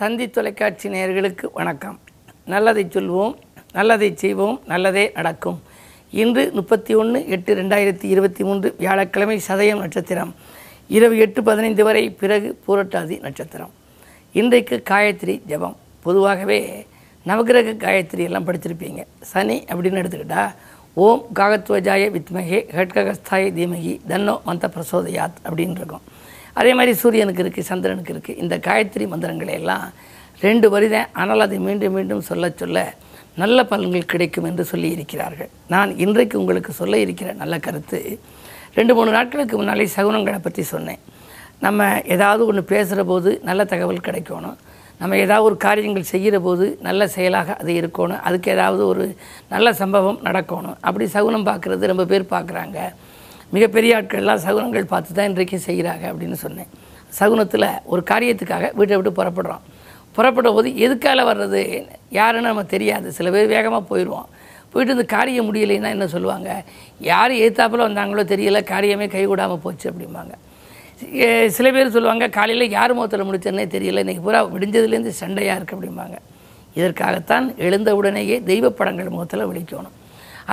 தந்தி தொலைக்காட்சி நேயர்களுக்கு வணக்கம். நல்லதை சொல்வோம் நல்லதை செய்வோம் நல்லதே நடக்கும். இன்று முப்பத்தி ஒன்று எட்டு ரெண்டாயிரத்தி இருபத்தி மூன்று வியாழக்கிழமை சதயம் நட்சத்திரம். இரவு எட்டு பதினைந்து வரை பிறகு பூரட்டாதி நட்சத்திரம். இன்றைக்கு காயத்ரி ஜெபம். பொதுவாகவே நவகிரக காயத்ரி எல்லாம் படிச்சிருப்பீங்க. சனி அப்படின்னு எடுத்துக்கிட்டா ஓம் காகத்வஜாய வித்மகே ஹட்ககஸ்தாய தீமகி தன்னோ மந்த பிரசோதயாத் அப்படின்னு இருக்கும். அதே மாதிரி சூரியனுக்கு இருக்குது சந்திரனுக்கு இருக்குது இந்த காயத்ரி மந்திரங்களை எல்லாம் ரெண்டு வரிதான். ஆனால் அதை மீண்டும் மீண்டும் சொல்ல சொல்ல நல்ல பலன்கள் கிடைக்கும் என்று சொல்லி இருக்கிறார்கள். நான் இன்றைக்கு உங்களுக்கு சொல்ல இருக்கிற நல்ல கருத்து ரெண்டு மூணு நாட்களுக்கு முன்னாலே சகுனங்களை பற்றி சொன்னேன். நம்ம ஏதாவது ஒன்று பேசுகிற போது நல்ல தகவல் கிடைக்கணும். நம்ம ஏதாவது ஒரு காரியங்கள் செய்கிற போது நல்ல செயலாக அது இருக்கணும். அதுக்கு ஏதாவது ஒரு நல்ல சம்பவம் நடக்கணும். அப்படி சகுனம் பார்க்குறது ரொம்ப பேர் பார்க்குறாங்க. மிகப்பெரிய ஆட்கள்லாம் சகுனங்கள் பார்த்து தான் இன்றைக்கு செய்கிறாங்க அப்படின்னு சொன்னேன். சகுனத்தில் ஒரு காரியத்துக்காக வீட்டை விட்டு புறப்படுறோம். புறப்படும் போது எதுக்கால வர்றது? யாருன்னு நம்ம தெரியாது. சில பேர் வேகமாக போயிடுவோம் போயிட்டு இந்த காரியம் முடியலைன்னா என்ன சொல்லுவாங்க? யார் ஏத்தாப்பில் வந்தாங்களோ தெரியல காரியமே கைகூடாமல் போச்சு அப்படிம்பாங்க. சில பேர் சொல்லுவாங்க காலையில் யார் முகத்தில் முடிச்சேன்னே தெரியல இன்றைக்கி பூரா விடிஞ்சதுலேருந்து சண்டையாக இருக்குது அப்படிம்பாங்க. இதற்காகத்தான் எழுந்த உடனேயே தெய்வ படங்கள் முகத்தில் விழிக்கணும்.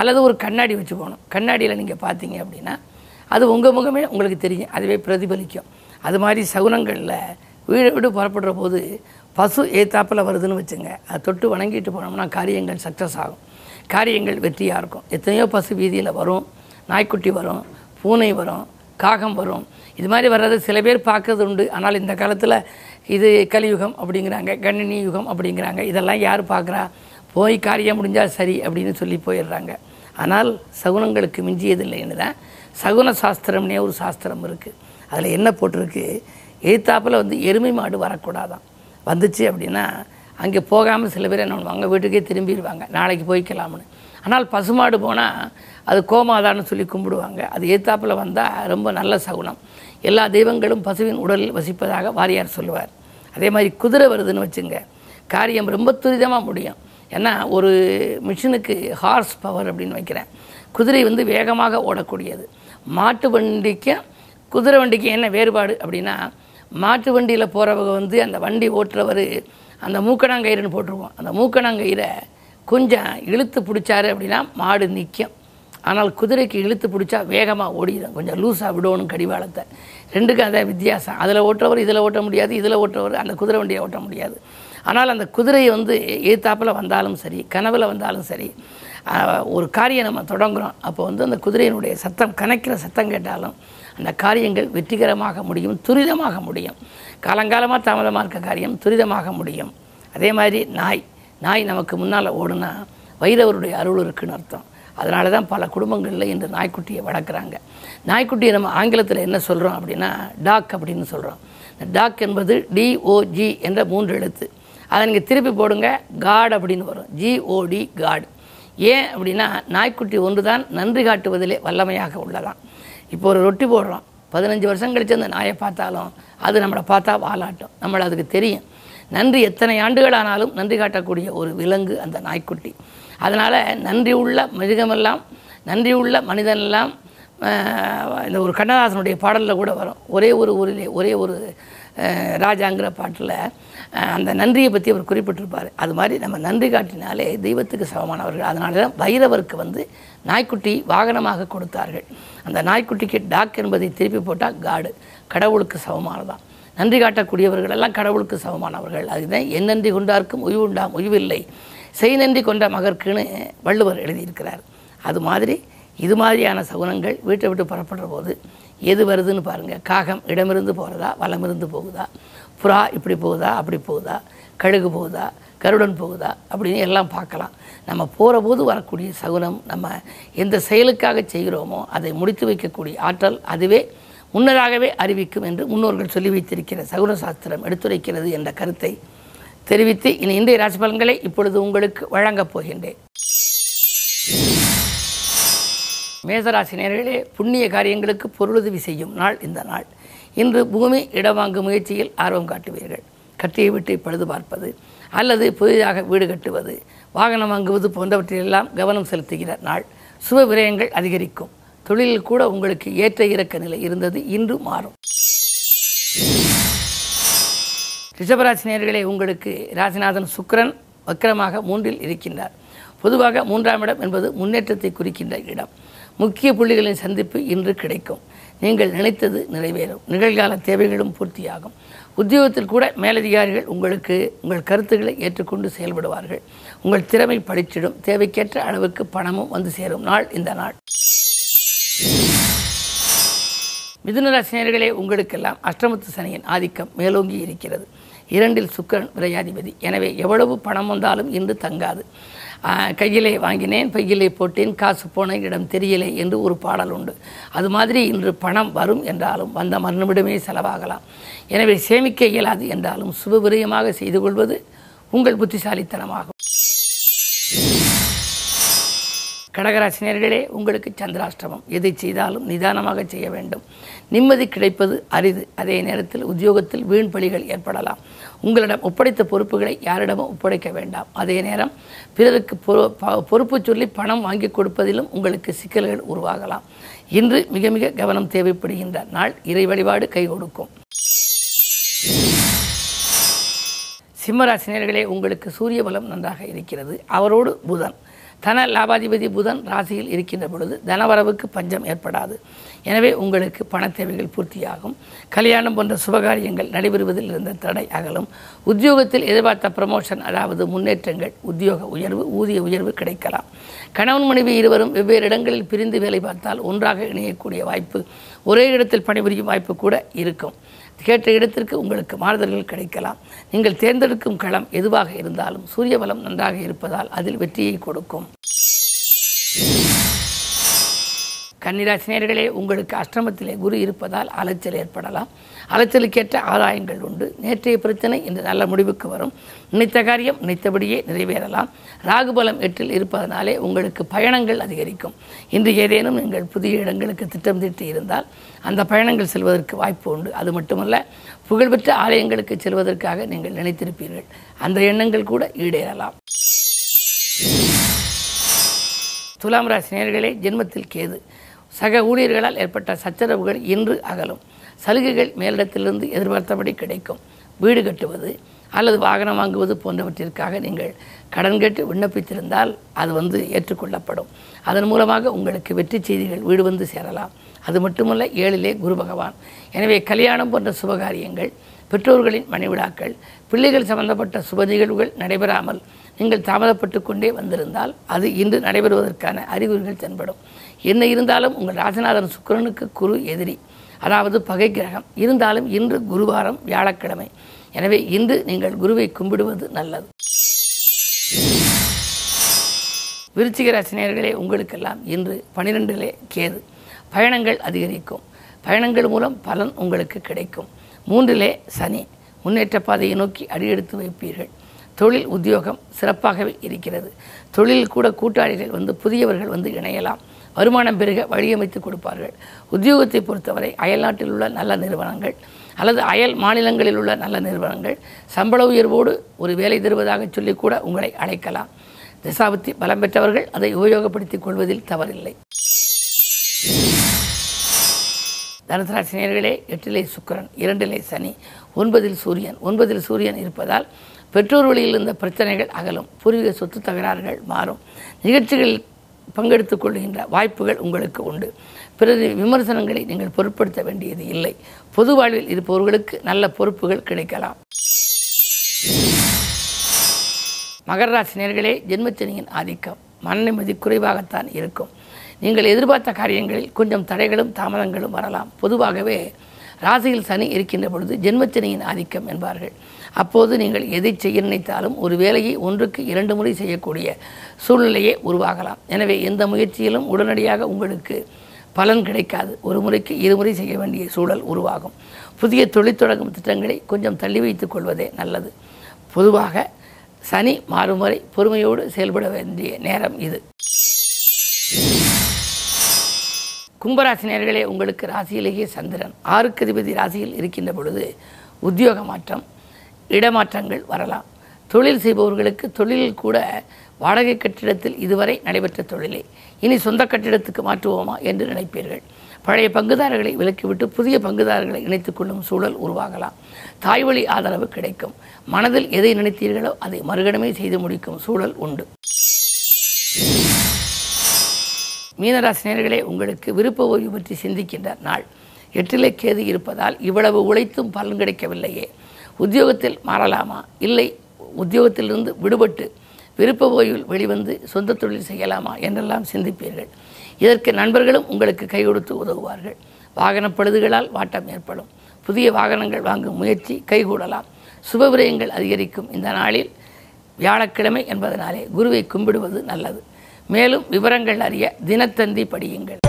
அல்லது ஒரு கண்ணாடி வச்சு போகணும். கண்ணாடியில் நீங்கள் பார்த்தீங்க அப்படின்னா அது உங்கள் முகமே உங்களுக்கு தெரியும். அதுவே பிரதிபலிக்கும். அது மாதிரி சகுனங்களில் வீடு வீடு புறப்படுற போது பசு ஏத்தாப்பில் வருதுன்னு வச்சுங்க. அதை தொட்டு வணங்கிட்டு போனோம்னா காரியங்கள் சக்ஸஸ் ஆகும். காரியங்கள் வெற்றியாக இருக்கும். எத்தனையோ பசு வீதியில் வரும். நாய்க்குட்டி வரும். பூனை வரும். காகம் வரும். இது மாதிரி வர்றது சில பேர் பார்க்கறது உண்டு. ஆனால் இந்த காலத்தில் இது கலியுகம் அப்படிங்கிறாங்க கணினி யுகம் அப்படிங்கிறாங்க. இதெல்லாம் யார் பார்க்குறா? போய் காரியம் முடிஞ்சால் சரி அப்படின்னு சொல்லி போயிடுறாங்க. ஆனால் சகுனங்களுக்கு மிஞ்சியதில்லைன்னு தான் சகுன சாஸ்திரம்னே ஒரு சாஸ்திரம் இருக்குது அதில் என்ன போட்டிருக்கு? எழுத்தாப்பில் வந்து எருமை மாடு வரக்கூடாதான். வந்துச்சு அப்படின்னா அங்கே போகாமல் சில பேர் என்ன பண்ணுவாங்க? வீட்டுக்கே திரும்பிடுவாங்க. நாளைக்கு போய்க்கலாம்னு. ஆனால் பசுமாடு போனால் அது கோமாதான்னு சொல்லி கும்பிடுவாங்க. அது ஏத்தாப்பில் வந்தால் ரொம்ப நல்ல சகுனம். எல்லா தெய்வங்களும் பசுவின் உடலில் வசிப்பதாக வாரியார் சொல்லுவார். அதே மாதிரி குதிரை வருதுன்னு வச்சுங்க. காரியம் ரொம்ப துரிதமாக முடியும். ஏன்னா ஒரு மிஷினுக்கு ஹார்ஸ் பவர் அப்படின்னு வைக்கிறேன். குதிரை வந்து வேகமாக ஓடக்கூடியது. மாட்டு வண்டிக்கும் குதிரை வண்டிக்கும் என்ன வேறுபாடு அப்படின்னா மாட்டு வண்டியில் போகிறவங்க வந்து அந்த வண்டி ஓட்டுறவர் அந்த மூக்கணாங்கயிறுன்னு போட்டிருவோம். அந்த மூக்கணாங்கயிறை கொஞ்சம் இழுத்து பிடிச்சாரு அப்படின்னா மாடு நிற்கும் ஆனால் குதிரைக்கு இழுத்து பிடிச்சா வேகமாக ஓடிடும். கொஞ்சம் லூஸாக விடணும் கடிவாளத்தை. ரெண்டுக்கும் அதான் வித்தியாசம். அதில் ஓட்டுறவர் இதில் ஓட்ட முடியாது இதில் ஓட்டுறவர் அந்த குதிரை வண்டியை ஓட்ட முடியாது. ஆனால் அந்த குதிரையை வந்து எதிர்த்தாப்பில் வந்தாலும் சரி கனவில் வந்தாலும் சரி ஒரு காரியம் நம்ம தொடங்குறோம். அப்போ வந்து அந்த குதிரையினுடைய சத்தம் கணக்கிற சத்தம் கேட்டாலும் அந்த காரியங்கள் வெற்றிகரமாக முடியும் துரிதமாக முடியும். காலங்காலமாக தாமதமாக இருக்க காரியம் துரிதமாக முடியும். அதே மாதிரி நாய் நாய் நமக்கு முன்னால் ஓடுனா வைரவருடைய அருள் இருக்குன்னு அர்த்தம். அதனால தான் பல குடும்பங்களில் இந்த நாய்க்குட்டியை வளர்க்குறாங்க. நாய்க்குட்டியை நம்ம ஆங்கிலத்தில் என்ன சொல்கிறோம் அப்படின்னா டாக் அப்படின்னு சொல்கிறோம் டாக் என்பது டிஓஜி என்ற மூன்று எழுத்து. அதை நீங்கள் திருப்பி போடுங்க. காட் அப்படின்னு வரும். ஜிஓடி காட் ஏன் அப்படின்னா நாய்க்குட்டி ஒன்று தான் நன்றி காட்டுவதிலே வல்லமையாக உள்ளதாம். இப்போ ஒரு ரொட்டி போடுறோம். பதினஞ்சு வருஷம் கழிச்சு அந்த நாயை பார்த்தாலும் அது நம்மளை பார்த்தா வாலாட்டும். நம்மளை அதுக்கு தெரியும். நன்றி எத்தனை ஆண்டுகள் ஆனாலும் நன்றி காட்டக்கூடிய ஒரு விலங்கு அந்த நாய்க்குட்டி. அதனால் நன்றி உள்ள மிருகமெல்லாம் நன்றி உள்ள மனிதனெல்லாம் இந்த ஒரு கண்ணதாசனுடைய பாடலில் கூட வரும். ஒரே ஒரு ஊரிலே ஒரே ஒரு ராஜாங்கிற பாட்டில் அந்த நன்றியை பற்றி அவர் குறிப்பிட்டிருப்பார். அது மாதிரி நம்ம நன்றி காட்டினாலே தெய்வத்துக்கு சமமானவர்கள். அதனால தான் பைரவருக்கு வந்து நாய்க்குட்டி வாகனமாக கொடுத்தார்கள். அந்த நாய்க்குட்டிக்கு டாக் என்பதை திருப்பி போட்டால் காடு. கடவுளுக்கு சமமானதான். நன்றி காட்டக்கூடியவர்கள் எல்லாம் கடவுளுக்கு சமமானவர்கள். அதுதான் என் நன்றி கொண்டார்க்கும் உய்வு உண்டாம் உய்வில்லை செய் நன்றி கொண்ட மகர்க்குன்னு வள்ளுவர் எழுதியிருக்கிறார். அது மாதிரி இது மாதிரியான சகுனங்கள் வீட்டை விட்டு புறப்படுற போது எது வருதுன்னு பாருங்கள் காகம் இடமிருந்து போகிறதா வலமிருந்து போகுதா? புறா இப்படி போகுதா அப்படி போகுதா கழுகு போகுதா கருடன் போகுதா அப்படின்னு எல்லாம் பார்க்கலாம். நம்ம போகிற போது வரக்கூடிய சகுனம் நம்ம எந்த செயலுக்காக செய்கிறோமோ அதை முடித்து வைக்கக்கூடிய ஆற்றல் அதுவே முன்னதாகவே அறிவிக்கும் என்று முன்னோர்கள் சொல்லி வைத்திருக்கிற சகுன சாஸ்திரம் எடுத்துரைக்கிறது என்ற கருத்தை தெரிவித்து இனி இன்றைய ராசி பலன்களை இப்பொழுது உங்களுக்கு வழங்கப் போகின்றேன். மேசராசி நேர்களே புண்ணிய காரியங்களுக்கு பொருளுதவி செய்யும் நாள் இந்த நாள். இன்று பூமி இடம் வாங்கும் முயற்சியில் ஆர்வம் காட்டுவீர்கள். கட்டிய வீட்டை பழுது பார்ப்பது அல்லது புதிதாக வீடு கட்டுவது வாகனம் வாங்குவது போன்றவற்றிலெல்லாம் கவனம் செலுத்துகிற நாள். சுப விரயங்கள் அதிகரிக்கும். தொழிலில் கூட உங்களுக்கு ஏற்ற இறக்க நிலை இருந்தது இன்று மாறும். ரிஷபராசினியர்களே உங்களுக்கு ராசிநாதன் சுக்கிரன் வக்கரமாக மூன்றில் இருக்கின்றார். பொதுவாக மூன்றாம் இடம் என்பது முன்னேற்றத்தை குறிக்கின்ற இடம். முக்கிய புள்ளிகளின் சந்திப்பு இன்று கிடைக்கும். நீங்கள் நினைத்தது நிறைவேறும். நிகழ்கால தேவைகளும் பூர்த்தியாகும். உத்தியோகத்தில் கூட மேலதிகாரிகள் உங்களுக்கு உங்கள் கருத்துக்களை ஏற்றுக்கொண்டு செயல்படுவார்கள். உங்கள் திறமை படிச்சிடும். தேவைக்கேற்ற அளவுக்கு பணமும் வந்து சேரும். நாள் இந்த நாள். மிதுனராசினியர்களே உங்களுக்கெல்லாம் அஷ்டமத்து சனியின் ஆதிக்கம் மேலோங்கி இருக்கிறது. இரண்டில் சுக்கிரன் விரையாதிபதி. எனவே எவ்வளவு பணம் வந்தாலும் இன்று தங்காது. கையிலே வாங்கினேன் பையிலே போட்டேன் காசு போன இடம் தெரியலை என்று ஒரு பாடல் உண்டு. அது மாதிரி இன்று பணம் வரும் என்றாலும் வந்த மறுநிமிடமே செலவாகலாம். எனவே சேமிக்க இயலாது என்றாலும் சுபவிரயமாக செய்து கொள்வது உங்கள் புத்திசாலித்தனமாகும். கடகராசினியர்களே உங்களுக்கு சந்திராஷ்டமம். எதை செய்தாலும் நிதானமாக செய்ய வேண்டும். நிம்மதி கிடைப்பது அரிது. அதே நேரத்தில் உத்தியோகத்தில் வீண் பலிகள் ஏற்படலாம். உங்களிடம் ஒப்படைத்த பொறுப்புகளை யாரிடமும் ஒப்படைக்க வேண்டாம். அதே நேரம் பிறருக்கு ப- பொறுப்பு சொல்லி பணம் வாங்கி கொடுப்பதிலும் உங்களுக்கு சிக்கல்கள் உருவாகலாம். இன்று மிக மிக கவனம் தேவைப்படுகின்ற நாள் இறை வழிபாடு கை கொடுக்கும். சிம்மராசினியர்களே உங்களுக்கு சூரிய பலம் நன்றாக இருக்கிறது. அவரோடு புதன். தன லாபாதிபதி புதன் ராசியில் இருக்கின்ற பொழுது தனவரவுக்கு பஞ்சம் ஏற்படாது. எனவே உங்களுக்கு பண தேவைகள் பூர்த்தியாகும். கல்யாணம் போன்ற சுபகாரியங்கள் நடைபெறுவதில் இருந்த தடை அகலும். உத்தியோகத்தில் எதிர்பார்த்த ப்ரமோஷன் அதாவது முன்னேற்றங்கள் உத்தியோக உயர்வு ஊதிய உயர்வு கிடைக்கலாம். கணவன் மனைவி இருவரும் வெவ்வேறு இடங்களில் பிரிந்து வேலை பார்த்தால் ஒன்றாக இணையக்கூடிய வாய்ப்பு ஒரே இடத்தில் பணிபுரியும் வாய்ப்பு கூட இருக்கும். கேட்ட இடத்திற்கு உங்களுக்கு மாறுதல்கள் கிடைக்கலாம். நீங்கள் தேர்ந்தெடுக்கும் களம் எதுவாக இருந்தாலும் சூரிய பலம் நன்றாக இருப்பதால் அதில் வெற்றியை கொடுக்கும். கன்னிராசினியர்களே உங்களுக்கு அஷ்டமத்திலே குரு இருப்பதால் அலைச்சல் ஏற்படலாம். அலைச்சலுக்கேற்ற ஆதாயங்கள் உண்டு. நேற்றைய பிரச்சனை இன்று நல்ல முடிவுக்கு வரும். நினைத்த காரியம் நினைத்தபடியே நிறைவேறலாம். ராகுபலம் எட்டில் இருப்பதனாலே உங்களுக்கு பயணங்கள் அதிகரிக்கும். இன்று ஏதேனும் நீங்கள் புதிய இடங்களுக்கு திட்டம் தீட்டி இருந்தால் அந்த பயணங்கள் செல்வதற்கு வாய்ப்பு உண்டு. அது மட்டுமல்ல புகழ்பெற்ற ஆலயங்களுக்கு செல்வதற்காக நீங்கள் நினைத்திருப்பீர்கள். அந்த எண்ணங்கள் கூட ஈடேறலாம். துலாம் ராசி நேர்களே ஜென்மத்தில் கேது. சக ஊழியர்களால் ஏற்பட்ட சச்சரவுகள் இன்று அகலும். சலுகைகள் மேலிடத்திலிருந்து எதிர்பார்த்தபடி கிடைக்கும். வீடு கட்டுவது அல்லது வாகனம் வாங்குவது போன்றவற்றிற்காக நீங்கள் கடன் கேட்டு விண்ணப்பித்திருந்தால் அது வந்து ஏற்றுக்கொள்ளப்படும். அதன் மூலமாக உங்களுக்கு வெற்றி செய்திகள் வீடு வந்து சேரலாம். அது மட்டுமல்ல ஏழிலே குரு பகவான். எனவே கல்யாணம் போன்ற சுபகாரியங்கள் பெற்றோர்களின் மனைவிழாக்கள் பிள்ளைகள் சம்பந்தப்பட்ட சுப நிகழ்வுகள் நடைபெறாமல் நீங்கள் தாமதப்பட்டு கொண்டே வந்திருந்தால் அது இன்று நடைபெறுவதற்கான அறிகுறிகள் தென்படும். என்ன இருந்தாலும் உங்கள் ராசிநாதன் சுக்கிரனுக்கு குரு எதிரி. அதாவது பகை கிரகம். இருந்தாலும் இன்று குருவாரம் வியாழக்கிழமை. எனவே இன்று நீங்கள் குருவை கும்பிடுவது நல்லது. விருச்சிக ராசினியர்களே உங்களுக்கெல்லாம் இன்று பனிரெண்டிலே கேது. பயணங்கள் அதிகரிக்கும். பயணங்கள் மூலம் பலன் உங்களுக்கு கிடைக்கும். மூன்றிலே சனி. முன்னேற்ற பாதையை நோக்கி அடியெடுத்து வைப்பீர்கள். தொழில் உத்தியோகம் சிறப்பாகவே இருக்கிறது. தொழிலில் கூட கூட்டாளிகள் வந்து புதியவர்கள் வந்து இணையலாம். வருமானம் பெருக வழியமைத்து கொடுப்பார்கள். உத்தியோகத்தை பொறுத்தவரை அயல்நாட்டில் உள்ள நல்ல நிறுவனங்கள் அல்லது அயல் மாநிலங்களில் உள்ள நல்ல நிறுவனங்கள் சம்பள உயர்வோடு ஒரு வேலை தருவதாக சொல்லிக்கூட உங்களை அழைக்கலாம். திசாபத்தி பலம் பெற்றவர்கள் அதை உபயோகப்படுத்திக் கொள்வதில் தவறில்லை. தனுசராசினியர்களே எட்டிலே சுக்கிரன் இரண்டிலே சனி ஒன்பதில் சூரியன். ஒன்பதில் சூரியன் இருப்பதால் பெற்றோர் வழியில் இருந்த பிரச்சனைகள் அகலும். பூர்வீக சொத்து தகராறுகள் மாறும். நிகழ்ச்சிகளில் பங்கெடுத்துக் கொள்கின்ற வாய்ப்புகள் உங்களுக்கு உண்டு. பிறகு விமர்சனங்களை நீங்கள் பொருட்படுத்த வேண்டியது இல்லை. பொது வாழ்வில் இருப்பவர்களுக்கு நல்ல பொறுப்புகள் கிடைக்கலாம். மகர ராசி நேர்களே ஜென்மச்சனியின் ஆதிக்கம் மனநிம்மதி குறைவாகத்தான் இருக்கும். நீங்கள் எதிர்பார்த்த காரியங்களில் கொஞ்சம் தடைகளும் தாமதங்களும் வரலாம். பொதுவாகவே ராசியில் சனி இருக்கின்ற பொழுது ஜென்மச்சனியின் ஆதிக்கம் என்பார்கள். அப்போது நீங்கள் எதை செய்ய நினைத்தாலும் ஒரு வேலையை ஒன்றுக்கு இரண்டு முறை செய்யக்கூடிய சூழ்நிலையே உருவாகலாம். எனவே எந்த முயற்சியிலும் உடனடியாக உங்களுக்கு பலன் கிடைக்காது. ஒரு முறைக்கு இருமுறை செய்ய வேண்டிய சூழல் உருவாகும். புதிய தொழில் தொடங்கும் திட்டங்களை கொஞ்சம் தள்ளி வைத்துக் கொள்வதே நல்லது. பொதுவாக சனி மாறும் வரை பொறுமையோடு செயல்பட வேண்டிய நேரம் இது. கும்பராசி நேர்களே உங்களுக்கு ராசியிலேயே சந்திரன். ஆறுக்கு அதிபதி ராசியில் இருக்கின்ற பொழுது உத்தியோக மாற்றம் இடமாற்றங்கள் வரலாம். தொழில் செய்பவர்களுக்கு தொழிலில் கூட வாடகை கட்டிடத்தில் இதுவரை நடைபெற்ற தொழிலை. இனி சொந்த கட்டிடத்துக்கு மாற்றுவோமா என்று நினைப்பீர்கள். பழைய பங்குதாரர்களை விலக்கிவிட்டு புதிய பங்குதாரர்களை இணைத்துக் கொள்ளும் சூழல் உருவாகலாம். தாய்வழி ஆதரவு கிடைக்கும். மனதில் எதை நினைத்தீர்களோ அதை மறுகணமே செய்து முடிக்கும் சூழல் உண்டு. மீனராசினியர்களே உங்களுக்கு விருப்ப ஓய்வு பற்றி சிந்திக்கின்ற நாள். எட்டிலே கேது இருப்பதால் இவ்வளவு உழைத்தும் பலன் கிடைக்கவில்லையே. உத்தியோகத்தில் மாறலாமா? இல்லை உத்தியோகத்திலிருந்து விடுபட்டு விருப்ப ஓய்வில் வெளிவந்து சொந்த தொழில் செய்யலாமா என்றெல்லாம் சிந்திப்பீர்கள். இதற்கு நண்பர்களும் உங்களுக்கு கை கொடுத்து உதவுவார்கள். வாகன பழுதுகளால் வாட்டம் ஏற்படும். புதிய வாகனங்கள் வாங்கும் முயற்சி கைகூடலாம். சுப விரயங்கள் அதிகரிக்கும். இந்த நாளில் வியாழக்கிழமை என்பதனாலே குருவை கும்பிடுவது நல்லது. மேலும் விவரங்கள் அறிய தினத்தந்தி படியுங்கள்.